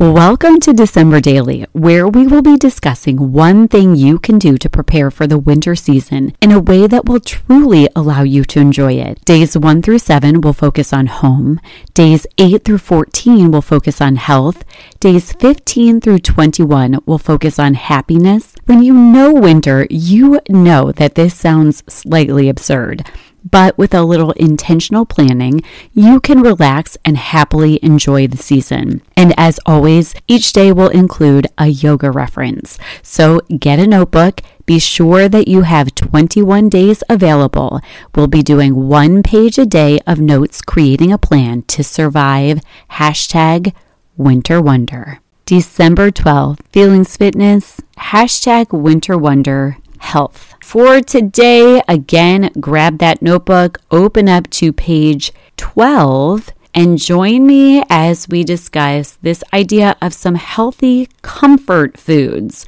Welcome to December Daily, where we will be discussing one thing you can do to prepare for the winter season in a way that will truly allow you to enjoy it. Days 1 through 7 will focus on home, days 8 through 14 will focus on health, days 15 through 21 will focus on happiness. When you know winter, you know that this sounds slightly absurd. But with a little intentional planning, you can relax and happily enjoy the season. And as always, each day will include a yoga reference. So get a notebook. Be sure that you have 21 days available. We'll be doing one page a day of notes creating a plan to survive hashtag winter wonder. December 12th, Feelings Fitness, hashtag winter wonder health. For today, again, grab that notebook, open up to page 12, and join me as we discuss this idea of some healthy comfort foods.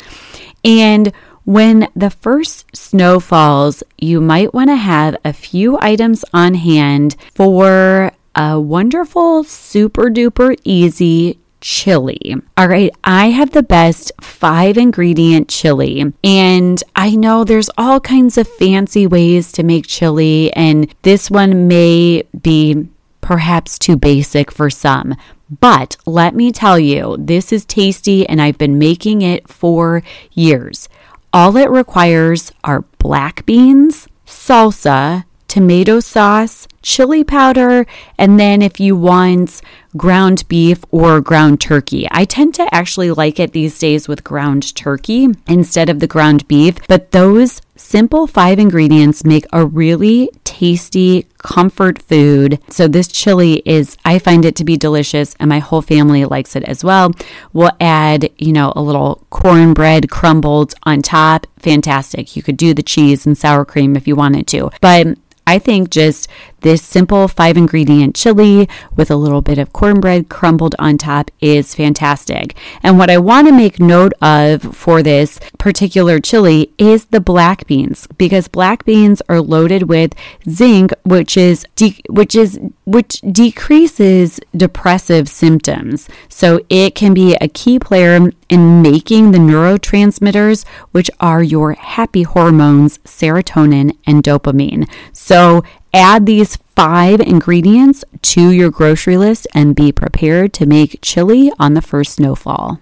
And when the first snow falls, you might want to have a few items on hand for a wonderful, super duper easy chili. All right, I have the best five ingredient chili, and I know there's all kinds of fancy ways to make chili, and this one may be perhaps too basic for some. But let me tell you, this is tasty, and I've been making it for years. All it requires are black beans, salsa, tomato sauce, chili powder, and then if you want ground beef or ground turkey. I tend to actually like it these days with ground turkey instead of the ground beef, but those simple five ingredients make a really tasty comfort food. So this chili is I find it to be delicious and my whole family likes it as well. We'll add, you know, a little cornbread crumbled on top. Fantastic. You could do the cheese and sour cream if you wanted to. But I think just this simple five ingredient chili with a little bit of cornbread crumbled on top is fantastic. And what I want to make note of for this particular chili is the black beans because black beans are loaded with zinc which is de- which is which decreases depressive symptoms. So it can be a key player in making the neurotransmitters which are your happy hormones serotonin and dopamine. So Add these five ingredients to your grocery list and be prepared to make chili on the first snowfall.